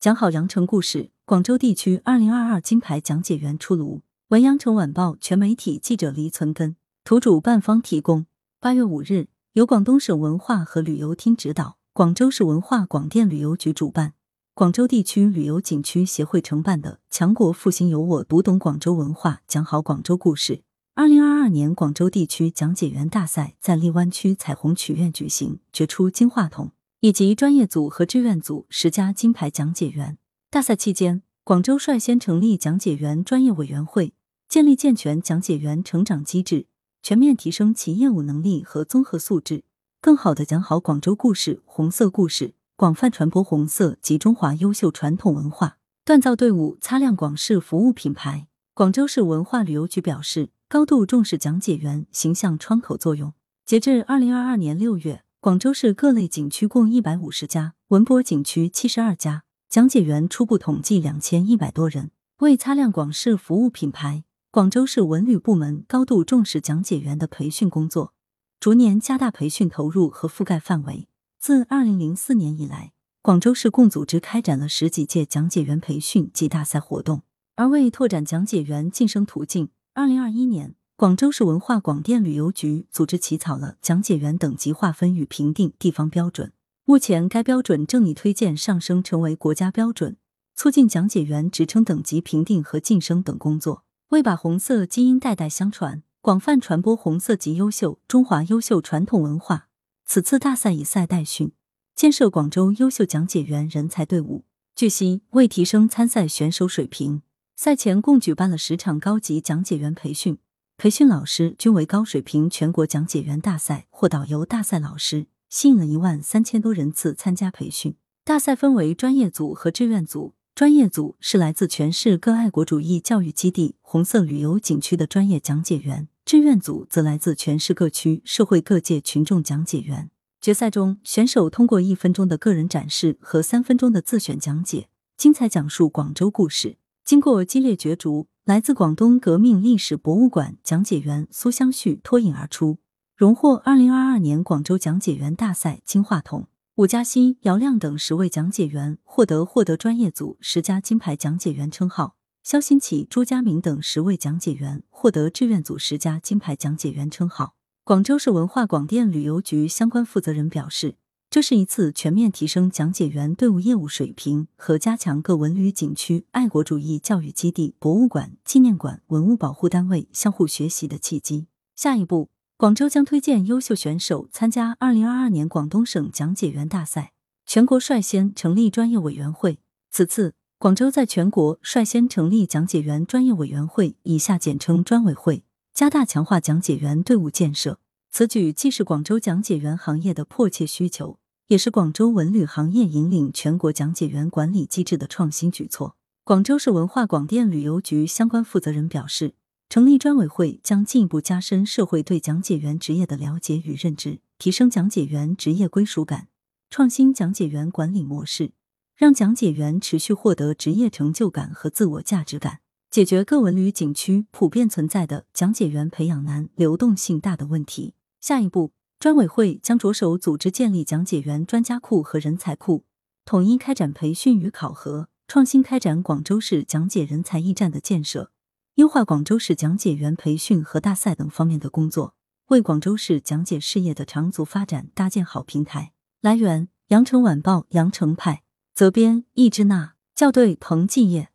讲好羊城故事。广州地区二零二二金牌讲解员出炉。文阳城晚报全媒体记者黎存根，图主办方提供。八月五日，由广东省文化和旅游厅指导，广州市文化广电旅游局主办，广州地区旅游景区协会承办的“强国复兴由我，读懂广州文化，讲好广州故事”二零二二年广州地区讲解员大赛在荔湾区彩虹曲苑举行，决出金话筒以及专业组和志愿组十佳金牌讲解员。大赛期间，广州率先成立讲解员专业委员会，建立健全讲解员成长机制，全面提升其业务能力和综合素质，更好的讲好广州故事、红色故事，广泛传播红色及中华优秀传统文化，锻造队伍，擦亮广式服务品牌。广州市文化旅游局表示。高度重视讲解员形象窗口作用。截至二零二二年六月，广州市各类景区共一百五十家，文博景区七十二家，讲解员初步统计两千一百多人。为擦亮广式服务品牌，广州市文旅部门高度重视讲解员的培训工作，逐年加大培训投入和覆盖范围。自二零零四年以来，广州市共组织开展了十几届讲解员培训及大赛活动。而为拓展讲解员晋升途径。二零二一年，广州市文化广电旅游局组织起草了讲解员等级划分与评定地方标准。目前，该标准正拟推荐上升成为国家标准，促进讲解员职称等级评定和晋升等工作。为把红色基因代代相传，广泛传播红色及优秀中华优秀传统文化，此次大赛以赛代训，建设广州优秀讲解员人才队伍。据悉，为提升参赛选手水平。赛前共举办了十场高级讲解员培训，培训老师均为高水平全国讲解员大赛或导游大赛老师，吸引了一万三千多人次参加培训。大赛分为专业组和志愿组，专业组是来自全市各爱国主义教育基地、红色旅游景区的专业讲解员，志愿组则来自全市各区社会各界群众讲解员。决赛中，选手通过一分钟的个人展示和三分钟的自选讲解，精彩讲述广州故事。经过激烈角逐，来自广东革命历史博物馆讲解员苏香旭脱颖而出，荣获二零二二年广州讲解员大赛金话筒。武嘉欣、姚亮等十位讲解员获得获得专业组十佳金牌讲解员称号，肖新奇、朱家明等十位讲解员获得志愿组十佳金牌讲解员称号。广州市文化广电旅游局相关负责人表示。这是一次全面提升讲解员队伍业务水平和加强各文旅景区、爱国主义教育基地、博物馆、纪念馆、文物保护单位相互学习的契机。下一步，广州将推荐优秀选手参加二零二二年广东省讲解员大赛。全国率先成立专业委员会。此次，广州在全国率先成立讲解员专业委员会（以下简称专委会），加大强化讲解员队伍建设。此举既是广州讲解员行业的迫切需求，也是广州文旅行业引领全国讲解员管理机制的创新举措。广州市文化广电旅游局相关负责人表示，成立专委会将进一步加深社会对讲解员职业的了解与认知，提升讲解员职业归属感，创新讲解员管理模式，让讲解员持续获得职业成就感和自我价值感。解决各文旅景区普遍存在的讲解员培养难、流动性大的问题。下一步，专委会将着手组织建立讲解员专家库和人才库，统一开展培训与考核，创新开展广州市讲解人才驿站的建设，优化广州市讲解员培训和大赛等方面的工作，为广州市讲解事业的长足发展搭建好平台。来源：羊城晚报羊城派，责编：易之娜，校对：彭继业。